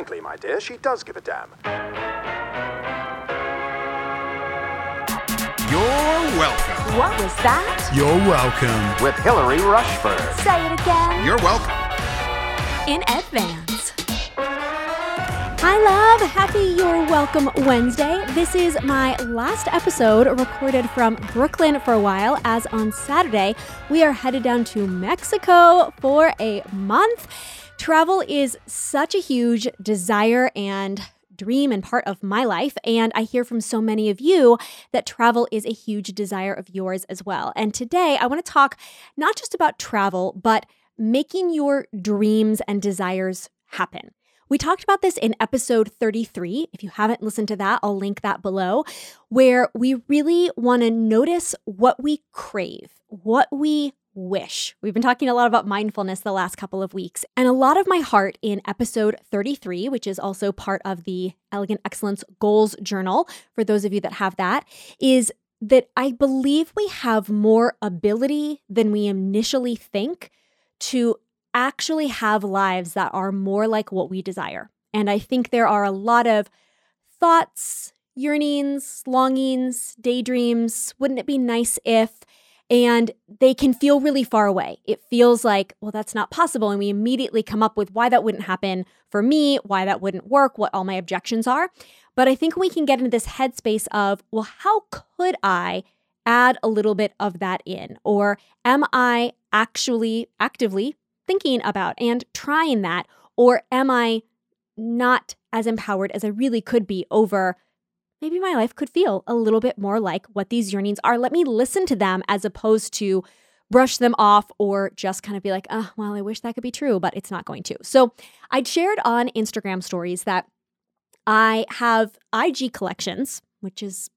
frankly, my dear, she does give a damn. You're welcome. What was that? You're welcome. With Hillary Rushford. Say it again. You're welcome. In advance. Hi, love. Happy You're Welcome Wednesday. This is my last episode recorded from Brooklyn for a while, as on Saturday, we are headed down to Mexico for a month. Travel is such a huge desire and dream and part of my life. And I hear from so many of you that travel is a huge desire of yours as well. And today I want to talk not just about travel, but making your dreams and desires happen. We talked about this in episode 33. If you haven't listened to that, I'll link that below, where we really want to notice what we crave, what we wish. We've been talking a lot about mindfulness the last couple of weeks. And a lot of my heart in episode 33, which is also part of the Elegant Excellence Goals Journal, for those of you that have that, is that I believe we have more ability than we initially think to actually have lives that are more like what we desire. And I think there are a lot of thoughts, yearnings, longings, daydreams. Wouldn't it be nice if? And they can feel really far away. It feels like, well, that's not possible. And we immediately come up with why that wouldn't happen for me, why that wouldn't work, what all my objections are. But I think we can get into this headspace of, well, how could I add a little bit of that in? Or am I actually actively thinking about and trying that? Or am I not as empowered as I really could be over maybe my life could feel a little bit more like what these yearnings are? Let me listen to them as opposed to brush them off or just kind of be like, oh, well, I wish that could be true, but it's not going to. So I'd shared on Instagram stories that I have IG collections, which is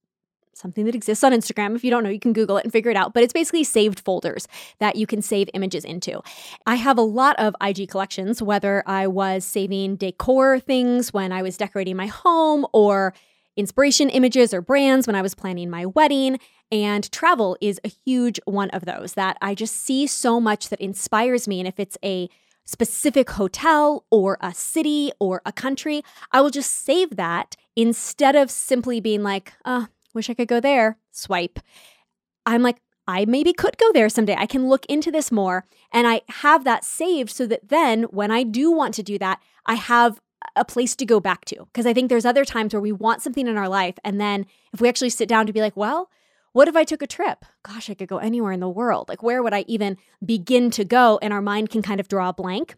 something that exists on Instagram. If you don't know, you can Google it and figure it out. But it's basically saved folders that you can save images into. I have a lot of IG collections, whether I was saving decor things when I was decorating my home or inspiration images or brands when I was planning my wedding. And travel is a huge one of those that I just see so much that inspires me. And if it's a specific hotel or a city or a country, I will just save that instead of simply being like, oh, wish I could go there, swipe. I'm like, I maybe could go there someday. I can look into this more. And I have that saved so that then when I do want to do that, I have a place to go back to. Because I think there's other times where we want something in our life. And then if we actually sit down to be like, well, what if I took a trip? Gosh, I could go anywhere in the world. Like, where would I even begin to go? And our mind can kind of draw a blank.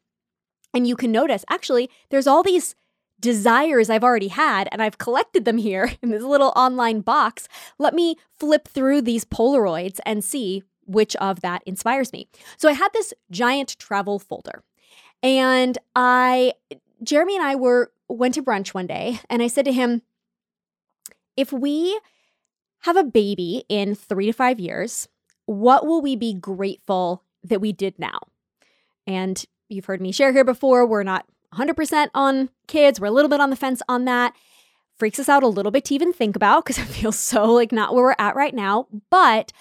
And you can notice, actually, there's all these desires I've already had, and I've collected them here in this little online box. Let me flip through these Polaroids and see which of that inspires me. So I had this giant travel folder, and I, Jeremy and I were went to brunch one day, and I said to him, if we have a baby in three to five years, what will we be grateful that we did now? And you've heard me share here before, we're not 100% on kids. We're a little bit on the fence on that. Freaks us out a little bit to even think about because it feels so like not where we're at right now. But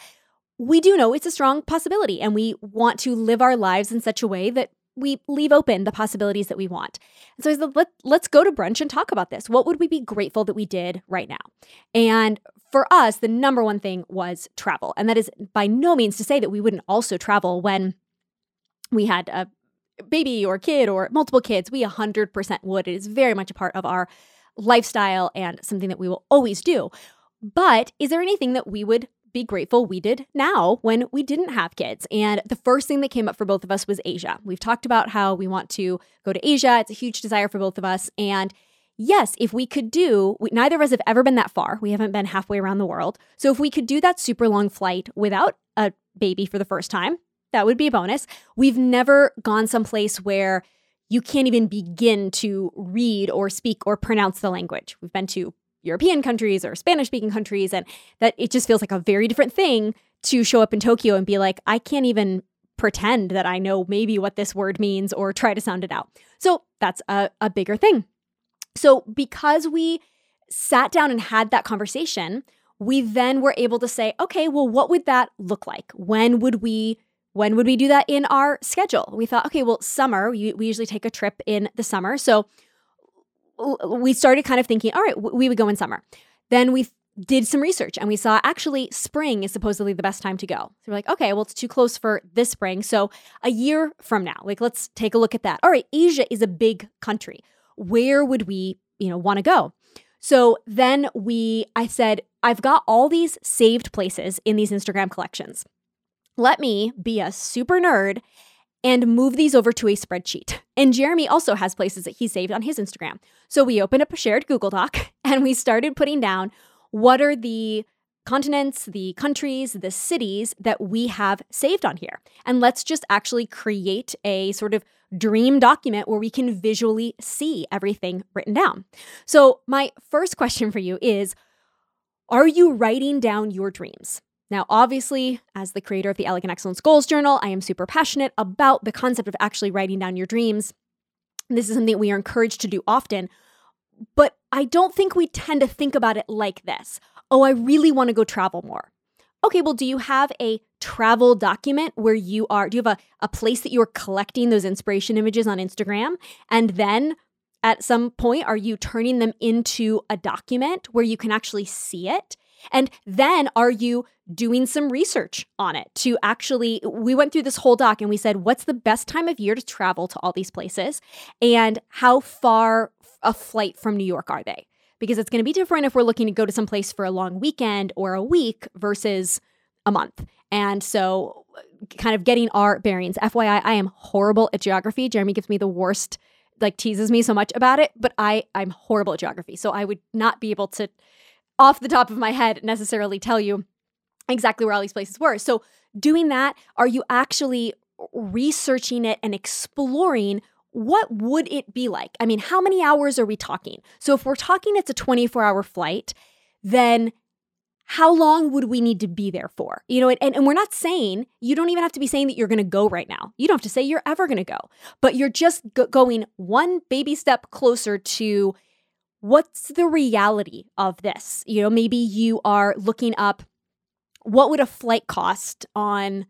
we do know it's a strong possibility and we want to live our lives in such a way that we leave open the possibilities that we want. So I said, Let, let's go to brunch and talk about this. What would we be grateful that we did right now? And for us, the number one thing was travel. And that is by no means to say that we wouldn't also travel when we had a baby or kid or multiple kids, we 100% would. It is very much a part of our lifestyle and something that we will always do. But is there anything that we would be grateful we did now when we didn't have kids? And the first thing that came up for both of us was Asia. We've talked about how we want to go to Asia, it's a huge desire for both of us. And yes, if we could do, we, neither of us have ever been that far. We haven't been halfway around the world. So if we could do that super long flight without a baby for the first time, that would be a bonus. We've never gone someplace where you can't even begin to read or speak or pronounce the language. We've been to European countries or Spanish speaking countries, and that it just feels like a very different thing to show up in Tokyo and be like, I can't even pretend that I know maybe what this word means or try to sound it out. So that's a, a bigger thing. So because we sat down and had that conversation, we then were able to say, okay, well, what would that look like? When would we when would we do that in our schedule? We thought, okay, well, summer, we, we usually take a trip in the summer. So we started kind of thinking, all right, we would go in summer. Then we did some research and we saw actually spring is supposedly the best time to go. So we're like, okay, well, it's too close for this spring. So a year from now, like, let's take a look at that. All right, Asia is a big country. Where would we, you know, want to go? So then we, I said, I've got all these saved places in these Instagram collections. Let me be a super nerd and move these over to a spreadsheet. And Jeremy also has places that he saved on his Instagram. So we opened up a shared Google Doc and we started putting down what are the continents, the countries, the cities that we have saved on here. And let's just actually create a sort of dream document where we can visually see everything written down. So, my first question for you is Are you writing down your dreams? Now, obviously, as the creator of the Elegant Excellence Goals Journal, I am super passionate about the concept of actually writing down your dreams. This is something we are encouraged to do often, but I don't think we tend to think about it like this. Oh, I really want to go travel more. Okay, well, do you have a travel document where you are, do you have a, a place that you are collecting those inspiration images on Instagram? And then at some point, are you turning them into a document where you can actually see it? And then are you doing some research on it to actually we went through this whole doc and we said what's the best time of year to travel to all these places and how far a flight from New York are they? Because it's going to be different if we're looking to go to some place for a long weekend or a week versus a month. And so uh, kind of getting our bearings. FYI, I am horrible at geography. Jeremy gives me the worst like teases me so much about it, but I I'm horrible at geography. So I would not be able to off the top of my head necessarily tell you exactly where all these places were. So, doing that, are you actually researching it and exploring what would it be like? I mean, how many hours are we talking? So, if we're talking it's a 24 hour flight, then how long would we need to be there for? You know, and, and we're not saying, you don't even have to be saying that you're going to go right now. You don't have to say you're ever going to go, but you're just go- going one baby step closer to what's the reality of this? You know, maybe you are looking up what would a flight cost on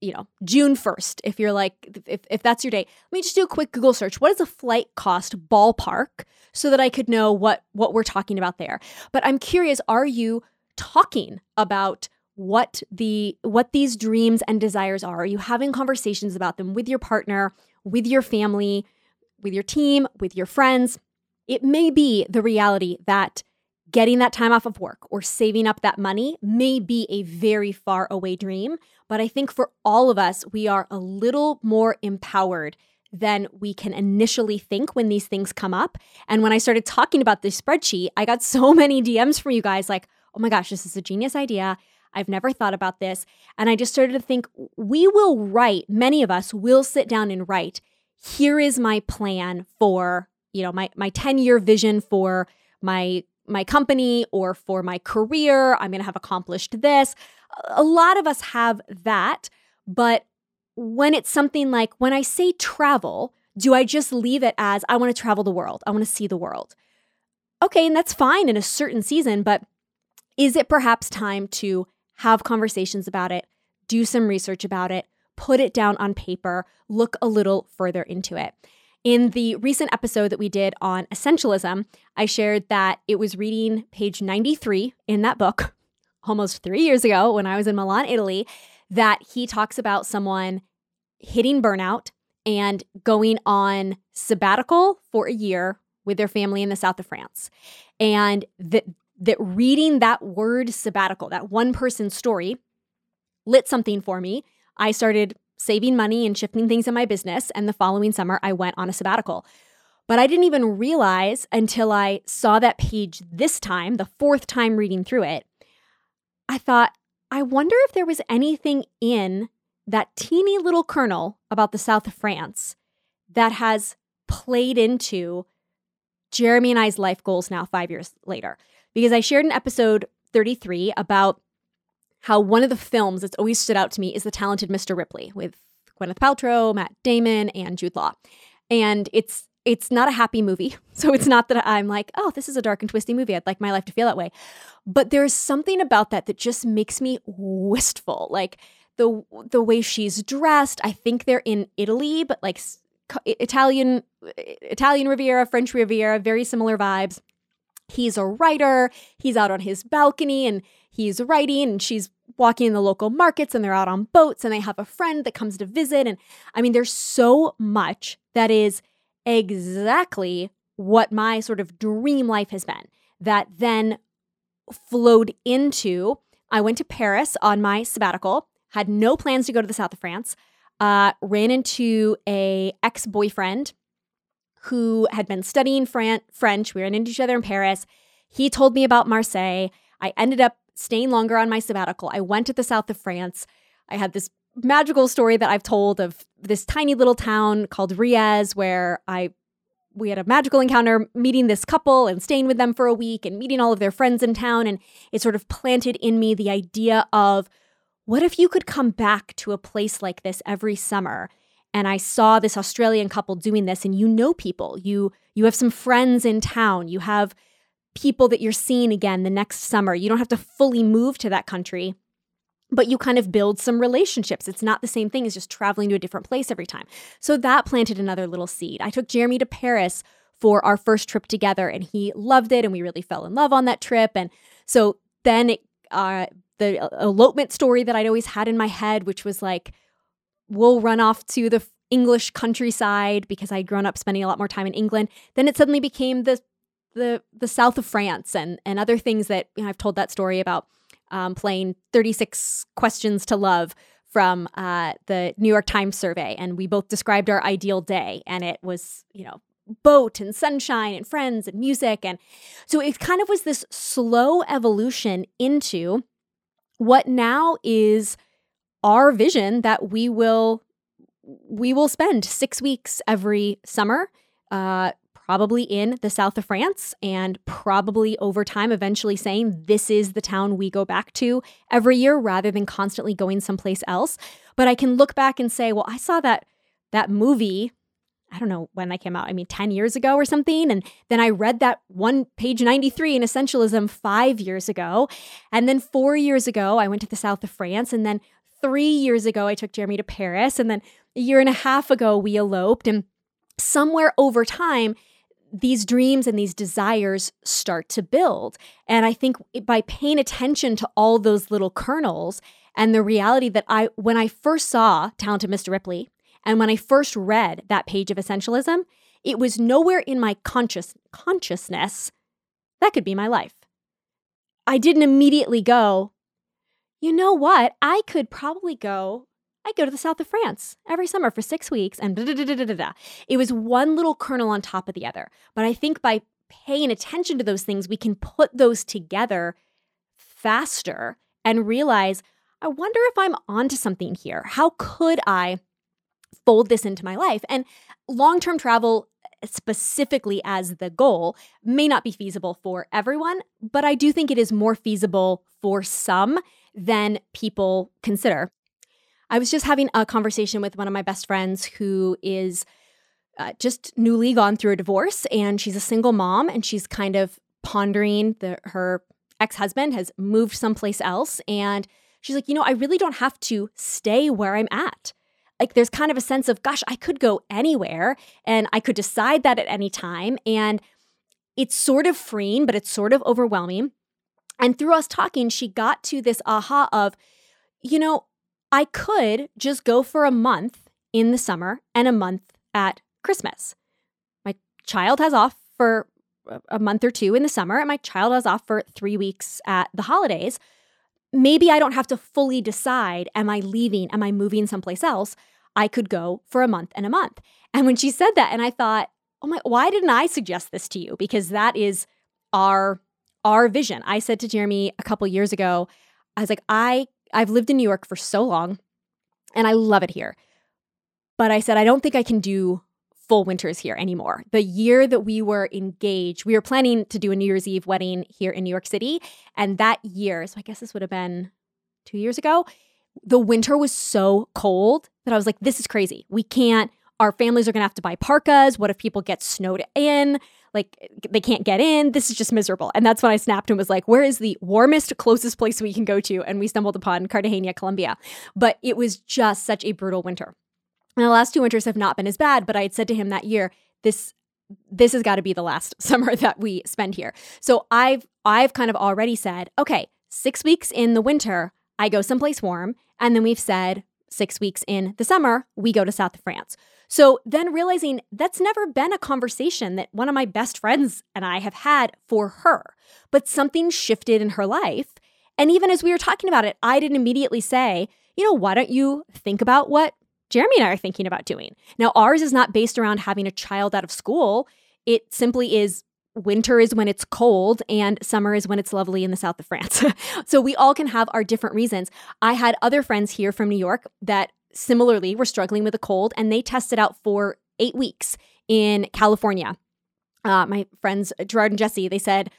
you know june 1st if you're like if, if that's your day. Let me just do a quick google search. What is a flight cost ballpark so that i could know what what we're talking about there? But i'm curious are you talking about what the what these dreams and desires are? Are you having conversations about them with your partner with your family with your team with your friends it may be the reality that getting that time off of work or saving up that money may be a very far away dream. But I think for all of us, we are a little more empowered than we can initially think when these things come up. And when I started talking about this spreadsheet, I got so many DMs from you guys like, oh my gosh, this is a genius idea. I've never thought about this. And I just started to think we will write, many of us will sit down and write, here is my plan for you know my my 10 year vision for my my company or for my career. I'm going to have accomplished this. A lot of us have that but when it's something like when i say travel do i just leave it as i want to travel the world. I want to see the world. Okay and that's fine in a certain season but is it perhaps time to have conversations about it do some research about it put it down on paper look a little further into it in the recent episode that we did on essentialism, I shared that it was reading page 93 in that book almost three years ago when I was in Milan, Italy, that he talks about someone hitting burnout and going on sabbatical for a year with their family in the south of France. And that that reading that word sabbatical, that one person story, lit something for me. I started saving money and shifting things in my business. And the following summer, I went on a sabbatical. But I didn't even realize until I saw that page this time, the fourth time reading through it. I thought, I wonder if there was anything in that teeny little kernel about the south of France that has played into Jeremy and I's life goals now, five years later. Because I shared in episode 33 about how one of the films that's always stood out to me is The Talented Mr. Ripley with Gwyneth Paltrow, Matt Damon, and Jude Law. And it's it's not a happy movie. So it's not that I'm like, oh, this is a dark and twisty movie. I'd like my life to feel that way. But there's something about that that just makes me wistful. Like the the way she's dressed. I think they're in Italy, but like Italian Italian Riviera, French Riviera, very similar vibes. He's a writer. He's out on his balcony and he's writing, and she's walking in the local markets, and they're out on boats, and they have a friend that comes to visit. And I mean, there's so much that is exactly what my sort of dream life has been that then flowed into I went to Paris on my sabbatical, had no plans to go to the south of France, uh, ran into a ex boyfriend who had been studying Fran- French. We ran into each other in Paris. He told me about Marseille. I ended up staying longer on my sabbatical. I went to the south of France. I had this magical story that I've told of this tiny little town called Riez where I we had a magical encounter meeting this couple and staying with them for a week and meeting all of their friends in town. And it sort of planted in me the idea of what if you could come back to a place like this every summer? And I saw this Australian couple doing this, and you know people. You you have some friends in town. You have people that you're seeing again the next summer. You don't have to fully move to that country but you kind of build some relationships. It's not the same thing as just traveling to a different place every time. So that planted another little seed. I took Jeremy to Paris for our first trip together and he loved it and we really fell in love on that trip. And so then it, uh, the elopement story that I'd always had in my head, which was like, we'll run off to the English countryside because I'd grown up spending a lot more time in England. Then it suddenly became the the the south of France and and other things that you know, I've told that story about um, playing 36 Questions to Love from uh, the New York Times survey. And we both described our ideal day. And it was, you know, boat and sunshine and friends and music. And so it kind of was this slow evolution into what now is our vision that we will we will spend six weeks every summer uh, probably in the south of France and probably over time eventually saying this is the town we go back to every year rather than constantly going someplace else. But I can look back and say, well, I saw that that movie I don't know when that came out. I mean, 10 years ago or something. And then I read that one page 93 in Essentialism five years ago. And then four years ago, I went to the south of France. And then three years ago, I took Jeremy to Paris. And then a year and a half ago, we eloped. And somewhere over time, these dreams and these desires start to build. And I think by paying attention to all those little kernels and the reality that I, when I first saw Talented Mr. Ripley, and when I first read that page of essentialism, it was nowhere in my conscious consciousness that could be my life. I didn't immediately go, you know what? I could probably go I go to the south of France every summer for six weeks and da, da, da, da, da, da. It was one little kernel on top of the other. But I think by paying attention to those things, we can put those together faster and realize, I wonder if I'm onto something here. How could I fold this into my life? And long term travel, specifically as the goal, may not be feasible for everyone, but I do think it is more feasible for some than people consider. I was just having a conversation with one of my best friends who is uh, just newly gone through a divorce and she's a single mom and she's kind of pondering the her ex-husband has moved someplace else and she's like, "You know, I really don't have to stay where I'm at." Like there's kind of a sense of, gosh, I could go anywhere and I could decide that at any time and it's sort of freeing, but it's sort of overwhelming. And through us talking, she got to this aha of, you know, I could just go for a month in the summer and a month at Christmas. My child has off for a month or two in the summer, and my child has off for three weeks at the holidays. Maybe I don't have to fully decide am I leaving? Am I moving someplace else? I could go for a month and a month. And when she said that, and I thought, oh my, why didn't I suggest this to you? Because that is our our vision. I said to Jeremy a couple years ago, I was like, I I've lived in New York for so long and I love it here. But I said, I don't think I can do full winters here anymore. The year that we were engaged, we were planning to do a New Year's Eve wedding here in New York City. And that year, so I guess this would have been two years ago, the winter was so cold that I was like, this is crazy. We can't, our families are gonna have to buy parkas. What if people get snowed in? Like they can't get in. This is just miserable. And that's when I snapped and was like, where is the warmest, closest place we can go to? And we stumbled upon Cartagena, Colombia. But it was just such a brutal winter. And the last two winters have not been as bad, but I had said to him that year, this this has got to be the last summer that we spend here. So I've I've kind of already said, okay, 6 weeks in the winter, I go someplace warm, and then we've said 6 weeks in the summer, we go to south of France. So then realizing that's never been a conversation that one of my best friends and I have had for her, but something shifted in her life. And even as we were talking about it, I didn't immediately say, you know, why don't you think about what Jeremy and I are thinking about doing. Now, ours is not based around having a child out of school. It simply is winter is when it's cold and summer is when it's lovely in the south of France. so we all can have our different reasons. I had other friends here from New York that similarly we were struggling with a cold and they tested out for eight weeks in California. Uh, my friends Gerard and Jesse, they said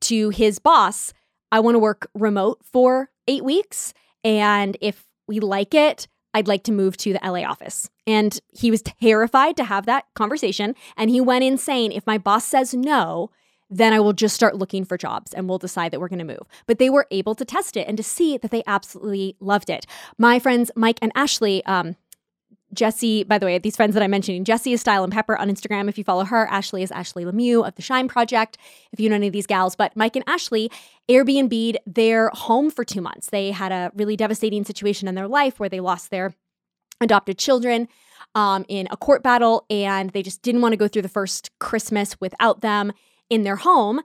to his boss, I want to work remote for eight weeks. And if we like it, I'd like to move to the LA office. And he was terrified to have that conversation. And he went insane. If my boss says no, then I will just start looking for jobs and we'll decide that we're going to move. But they were able to test it and to see that they absolutely loved it. My friends Mike and Ashley, um, Jesse, by the way, these friends that I'm mentioning, Jesse is Style and Pepper on Instagram if you follow her. Ashley is Ashley Lemieux of the Shine Project, if you know any of these gals. But Mike and Ashley Airbnb'd their home for two months. They had a really devastating situation in their life where they lost their adopted children um, in a court battle, and they just didn't want to go through the first Christmas without them in their home.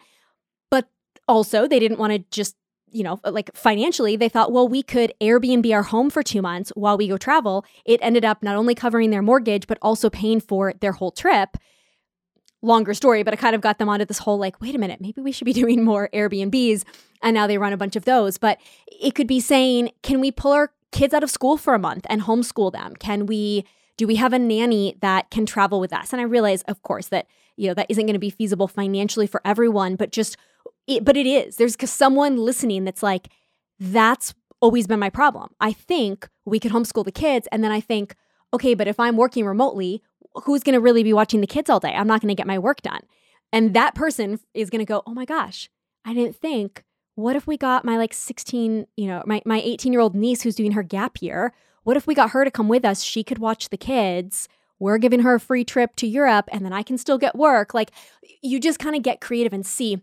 But also, they didn't want to just you know, uh, like financially, they thought, well, we could Airbnb our home for two months while we go travel. It ended up not only covering their mortgage, but also paying for their whole trip. Longer story, but it kind of got them onto this whole like, wait a minute, maybe we should be doing more Airbnbs. And now they run a bunch of those. But it could be saying, can we pull our kids out of school for a month and homeschool them? Can we, do we have a nanny that can travel with us? And I realize, of course, that, you know, that isn't going to be feasible financially for everyone, but just it, but it is. There's someone listening that's like, that's always been my problem. I think we could homeschool the kids. And then I think, okay, but if I'm working remotely, who's going to really be watching the kids all day? I'm not going to get my work done. And that person is going to go, oh my gosh, I didn't think, what if we got my like 16, you know, my, my 18 year old niece who's doing her gap year? What if we got her to come with us? She could watch the kids. We're giving her a free trip to Europe and then I can still get work. Like you just kind of get creative and see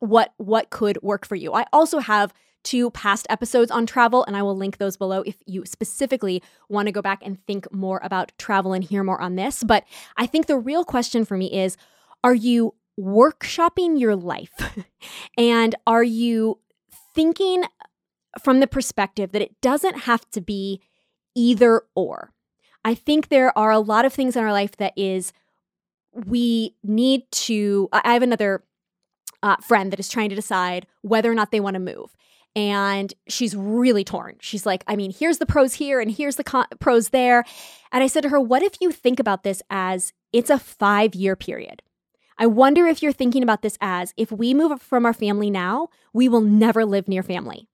what what could work for you. I also have two past episodes on travel and I will link those below if you specifically want to go back and think more about travel and hear more on this. But I think the real question for me is are you workshopping your life? and are you thinking from the perspective that it doesn't have to be either or? I think there are a lot of things in our life that is we need to I have another uh, friend that is trying to decide whether or not they want to move. And she's really torn. She's like, I mean, here's the pros here and here's the con- pros there. And I said to her, What if you think about this as it's a five year period? I wonder if you're thinking about this as if we move from our family now, we will never live near family.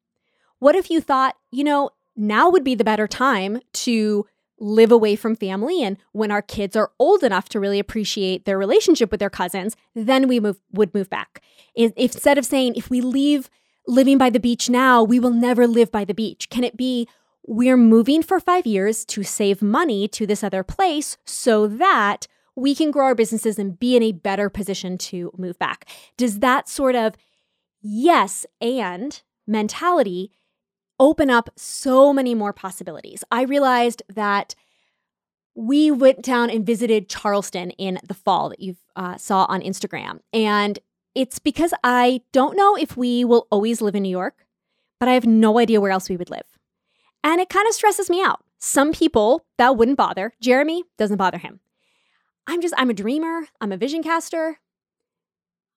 What if you thought, you know, now would be the better time to live away from family. And when our kids are old enough to really appreciate their relationship with their cousins, then we move, would move back. Instead of saying, if we leave living by the beach now, we will never live by the beach, can it be, we're moving for five years to save money to this other place so that we can grow our businesses and be in a better position to move back? Does that sort of yes and mentality open up so many more possibilities. I realized that we went down and visited Charleston in the fall that you uh, saw on Instagram. And it's because I don't know if we will always live in New York, but I have no idea where else we would live. And it kind of stresses me out. Some people that wouldn't bother. Jeremy doesn't bother him. I'm just, I'm a dreamer. I'm a vision caster.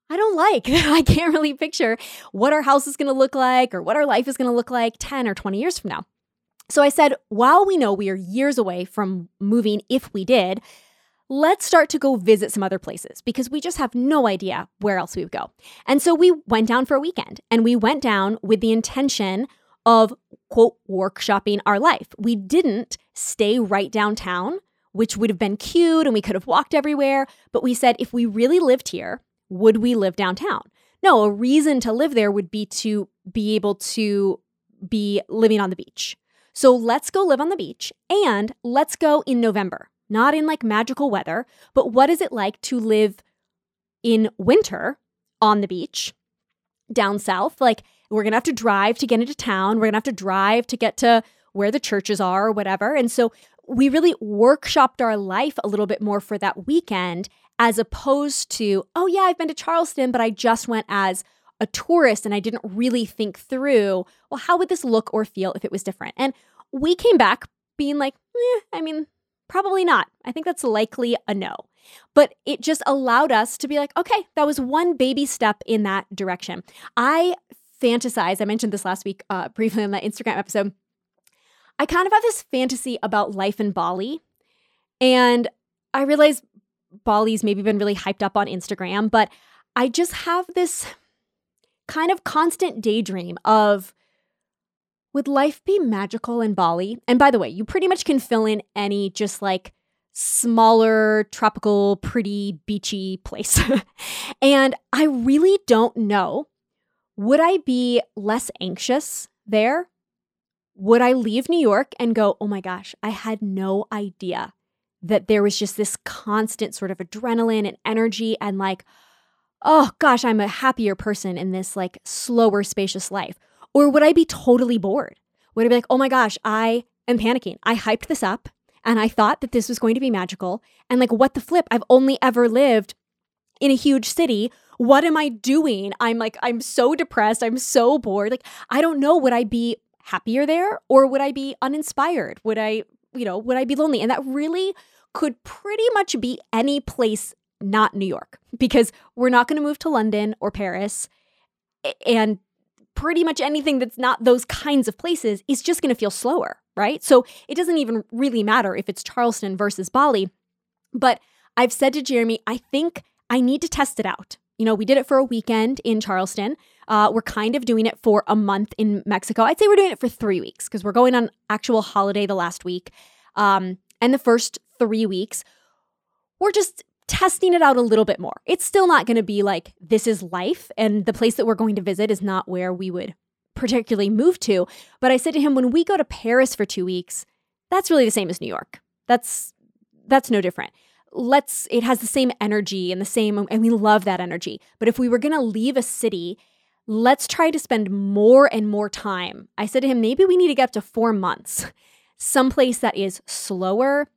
I don't like. I can't really picture what our house is going to look like or what our life is going to look like 10 or 20 years from now. So I said, while we know we are years away from moving, if we did, let's start to go visit some other places because we just have no idea where else we would go. And so we went down for a weekend and we went down with the intention of, quote, workshopping our life. We didn't stay right downtown, which would have been cute and we could have walked everywhere. But we said, if we really lived here, would we live downtown? No, a reason to live there would be to be able to be living on the beach. So let's go live on the beach and let's go in November, not in like magical weather, but what is it like to live in winter on the beach down south? Like, we're gonna have to drive to get into town, we're gonna have to drive to get to where the churches are or whatever. And so we really workshopped our life a little bit more for that weekend as opposed to, oh, yeah, I've been to Charleston, but I just went as a tourist and I didn't really think through, well, how would this look or feel if it was different? And we came back being like, eh, I mean, probably not. I think that's likely a no. But it just allowed us to be like, okay, that was one baby step in that direction. I fantasize, I mentioned this last week uh, briefly on that Instagram episode. I kind of have this fantasy about life in Bali. And I realize Bali's maybe been really hyped up on Instagram, but I just have this kind of constant daydream of would life be magical in Bali? And by the way, you pretty much can fill in any just like smaller, tropical, pretty, beachy place. and I really don't know. Would I be less anxious there? Would I leave New York and go, oh my gosh, I had no idea that there was just this constant sort of adrenaline and energy and like, oh gosh, I'm a happier person in this like slower, spacious life? Or would I be totally bored? Would I be like, oh my gosh, I am panicking. I hyped this up and I thought that this was going to be magical. And like, what the flip? I've only ever lived in a huge city. What am I doing? I'm like, I'm so depressed. I'm so bored. Like, I don't know. Would I be happier there or would I be uninspired? Would I, you know, would I be lonely? And that really could pretty much be any place not New York because we're not going to move to London or Paris. And pretty much anything that's not those kinds of places is just going to feel slower, right? So it doesn't even really matter if it's Charleston versus Bali. But I've said to Jeremy, I think I need to test it out. You know, we did it for a weekend in Charleston. Uh, we're kind of doing it for a month in Mexico. I'd say we're doing it for three weeks because we're going on actual holiday the last week. Um, and the first three weeks, we're just testing it out a little bit more. It's still not going to be like this is life and the place that we're going to visit is not where we would particularly move to. But I said to him when we go to Paris for 2 weeks, that's really the same as New York. That's that's no different. Let's it has the same energy and the same and we love that energy. But if we were going to leave a city, let's try to spend more and more time. I said to him maybe we need to get up to 4 months. Someplace that is slower,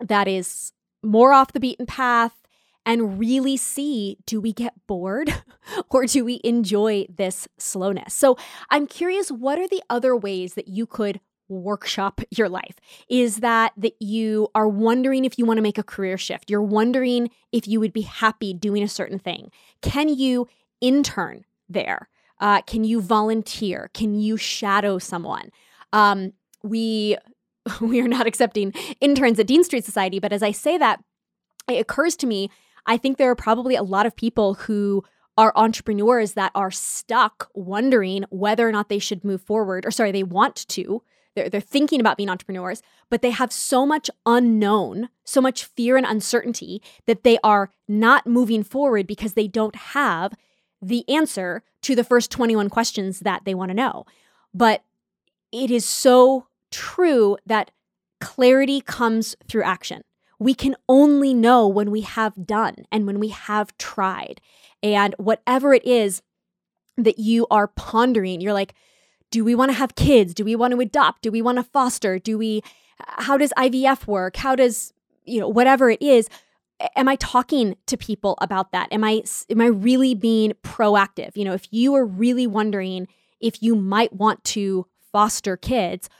that is more off the beaten path and really see do we get bored or do we enjoy this slowness? So I'm curious what are the other ways that you could workshop your life? Is that that you are wondering if you want to make a career shift? You're wondering if you would be happy doing a certain thing. Can you intern there? Uh, can you volunteer? Can you shadow someone? Um, we we are not accepting interns at Dean Street Society. But as I say that, it occurs to me, I think there are probably a lot of people who are entrepreneurs that are stuck wondering whether or not they should move forward, or sorry, they want to. They're, they're thinking about being entrepreneurs, but they have so much unknown, so much fear and uncertainty that they are not moving forward because they don't have the answer to the first 21 questions that they want to know. But it is so true that clarity comes through action. We can only know when we have done and when we have tried. And whatever it is that you are pondering, you're like, do we want to have kids? Do we want to adopt? Do we want to foster? Do we, how does IVF work? How does, you know, whatever it is, am I talking to people about that? Am I, am I really being proactive? You know, if you are really wondering if you might want to foster kids,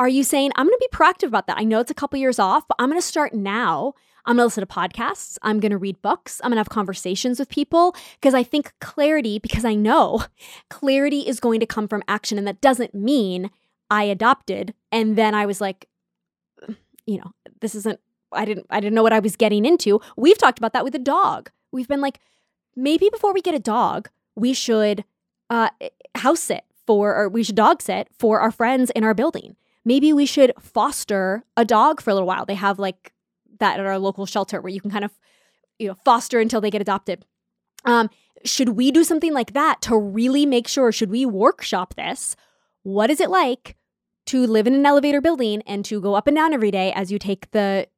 are you saying, I'm going to be proactive about that? I know it's a couple years off, but I'm going to start now. I'm going to listen to podcasts. I'm going to read books. I'm going to have conversations with people because I think clarity, because I know clarity is going to come from action. And that doesn't mean I adopted and then I was like, you know, this isn't, I didn't, I didn't know what I was getting into. We've talked about that with a dog. We've been like, maybe before we get a dog, we should uh, house sit for, or we should dog sit for our friends in our building maybe we should foster a dog for a little while. They have like that at our local shelter where you can kind of, you know, foster until they get adopted. Um, should we do something like that to really make sure, should we workshop this? What is it like to live in an elevator building and to go up and down every day as you take the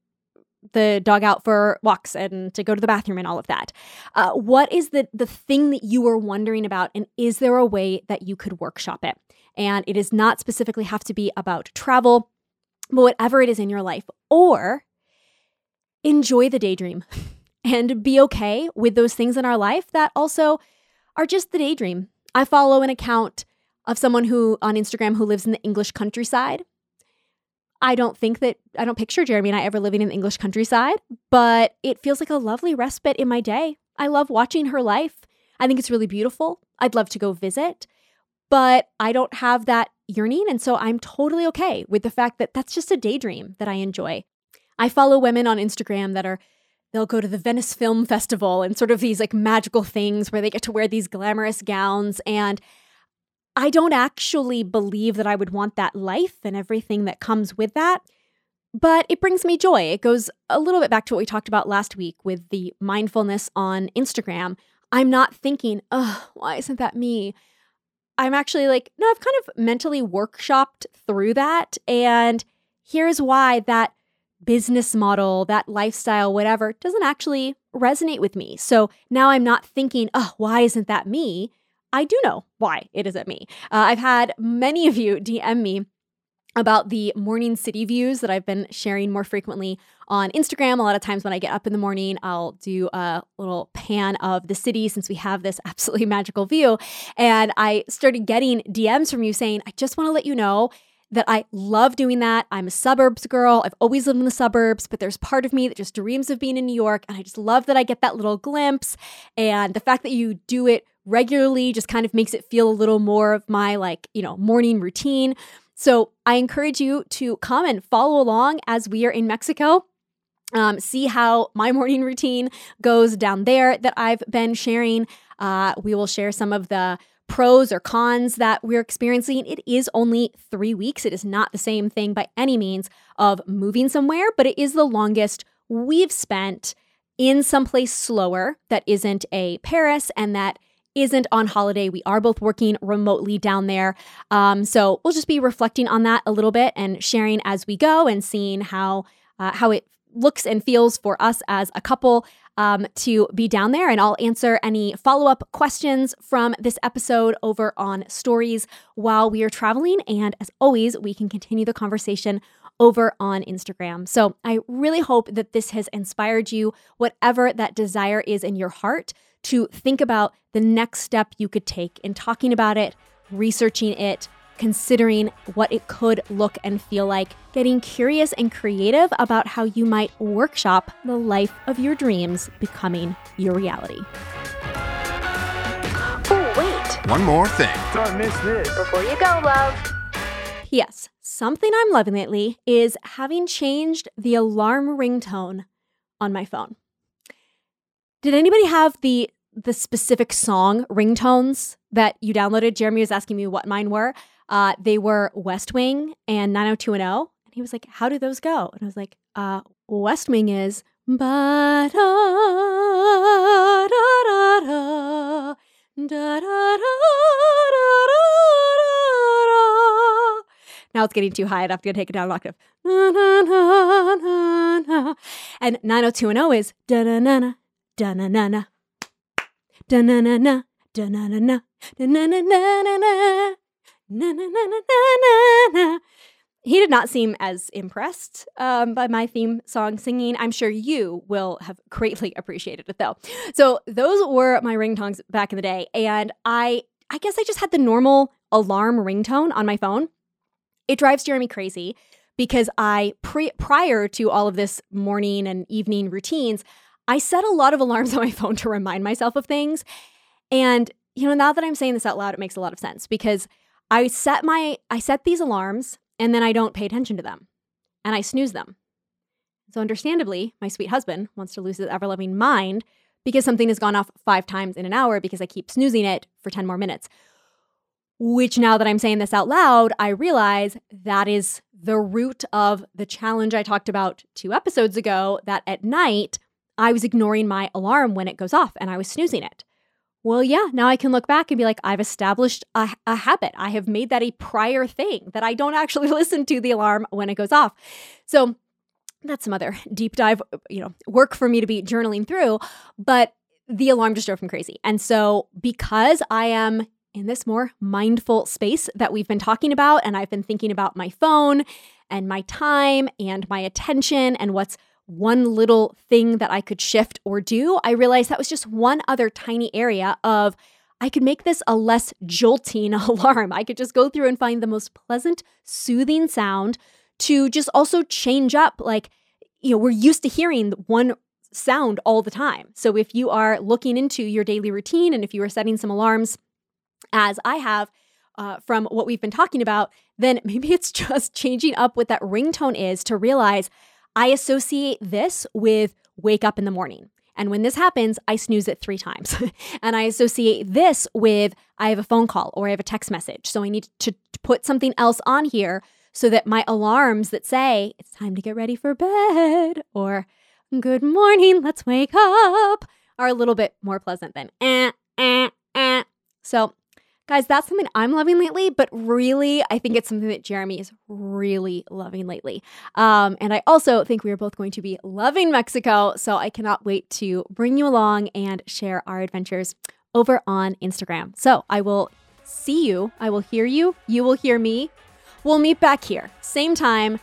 the dog out for walks and to go to the bathroom and all of that. Uh, what is the the thing that you are wondering about, and is there a way that you could workshop it? And it does not specifically have to be about travel, but whatever it is in your life, or enjoy the daydream and be okay with those things in our life that also are just the daydream. I follow an account of someone who on Instagram who lives in the English countryside I don't think that I don't picture Jeremy and I ever living in the English countryside, but it feels like a lovely respite in my day. I love watching her life. I think it's really beautiful. I'd love to go visit, but I don't have that yearning. And so I'm totally okay with the fact that that's just a daydream that I enjoy. I follow women on Instagram that are, they'll go to the Venice Film Festival and sort of these like magical things where they get to wear these glamorous gowns. And I don't actually believe that I would want that life and everything that comes with that. But it brings me joy. It goes a little bit back to what we talked about last week with the mindfulness on Instagram. I'm not thinking, oh, why isn't that me? I'm actually like, no, I've kind of mentally workshopped through that. And here's why that business model, that lifestyle, whatever, doesn't actually resonate with me. So now I'm not thinking, oh, why isn't that me? I do know why it isn't me. Uh, I've had many of you DM me about the morning city views that I've been sharing more frequently on Instagram. A lot of times when I get up in the morning, I'll do a little pan of the city since we have this absolutely magical view. And I started getting DMs from you saying, I just want to let you know that I love doing that. I'm a suburbs girl. I've always lived in the suburbs, but there's part of me that just dreams of being in New York. And I just love that I get that little glimpse. And the fact that you do it regularly just kind of makes it feel a little more of my like, you know, morning routine. So I encourage you to come and follow along as we are in Mexico. Um, see how my morning routine goes down there that I've been sharing. Uh, we will share some of the pros or cons that we're experiencing. It is only three weeks. It is not the same thing by any means of moving somewhere, but it is the longest we've spent in someplace slower that isn't a Paris and that isn't on holiday. We are both working remotely down there. Um, so we'll just be reflecting on that a little bit and sharing as we go and seeing how uh, how it looks and feels for us as a couple um, to be down there. And I'll answer any follow up questions from this episode over on stories while we are traveling. And as always, we can continue the conversation over on Instagram. So I really hope that this has inspired you, whatever that desire is in your heart to think about the next step you could take in talking about it, researching it, considering what it could look and feel like, getting curious and creative about how you might workshop the life of your dreams becoming your reality. Oh, wait. One more thing. Don't miss this. Before you go, love. P.S. Something I'm loving lately is having changed the alarm ringtone on my phone. Did anybody have the the specific song ringtones that you downloaded? Jeremy was asking me what mine were. Uh, they were West Wing and 90210. And he was like, How do those go? And I was like, uh, West Wing is. Now it's getting too high. I have to take it down an octave. Na, na, na, na, na. And 90210 is da na na na da na na na da na na na da na na na da na na na na na na na na na na he did not seem as impressed um, by my theme song singing. I'm sure you will have greatly appreciated it though. So those were my ringtones back in the day, and I I guess I just had the normal alarm ringtone on my phone. It drives Jeremy crazy because I pre- prior to all of this morning and evening routines, I set a lot of alarms on my phone to remind myself of things. And you know, now that I'm saying this out loud, it makes a lot of sense because I set my I set these alarms and then I don't pay attention to them. And I snooze them. So understandably, my sweet husband wants to lose his ever-loving mind because something has gone off 5 times in an hour because I keep snoozing it for 10 more minutes. Which now that I'm saying this out loud, I realize that is the root of the challenge I talked about 2 episodes ago that at night I was ignoring my alarm when it goes off and I was snoozing it. Well, yeah, now I can look back and be like, I've established a, a, habit. I have made that a prior thing that I don't actually listen to the alarm when it goes off. So that's some other deep dive, you know, work for me to be journaling through. But the alarm just drove me crazy. And so because I am in this more mindful space that we've been talking about, and I've been thinking about my phone and my time and my attention and what's one little thing that I could shift or do, I realized that was just one other tiny area of I could make this a less jolting alarm. I could just go through and find the most pleasant, soothing sound to just also change up. Like, you know, we're used to hearing one sound all the time. So if you are looking into your daily routine and if you are setting some alarms, as I have, uh, from what we've been talking about, then maybe it's just changing up what that ringtone is to realize I associate this with wake up in the morning. And when this happens, I snooze it three times. and I associate this with I have a phone call or I have a text message. So I need to, put something else on here so that my alarms that say it's time to get ready for bed or good morning, let's wake up are a little bit more pleasant than eh, eh, eh. So Guys, that's something I'm loving lately, but really, I think it's something that Jeremy is really loving lately. Um, and I also think we are both going to be loving Mexico. So I cannot wait to bring you along and share our adventures over on Instagram. So I will see you, I will hear you, you will hear me. We'll meet back here, same time,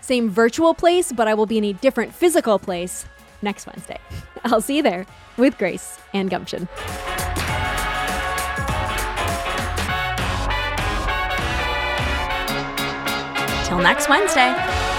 same virtual place, but I will be in a different physical place next Wednesday. I'll see you there with grace and gumption. Till next Wednesday.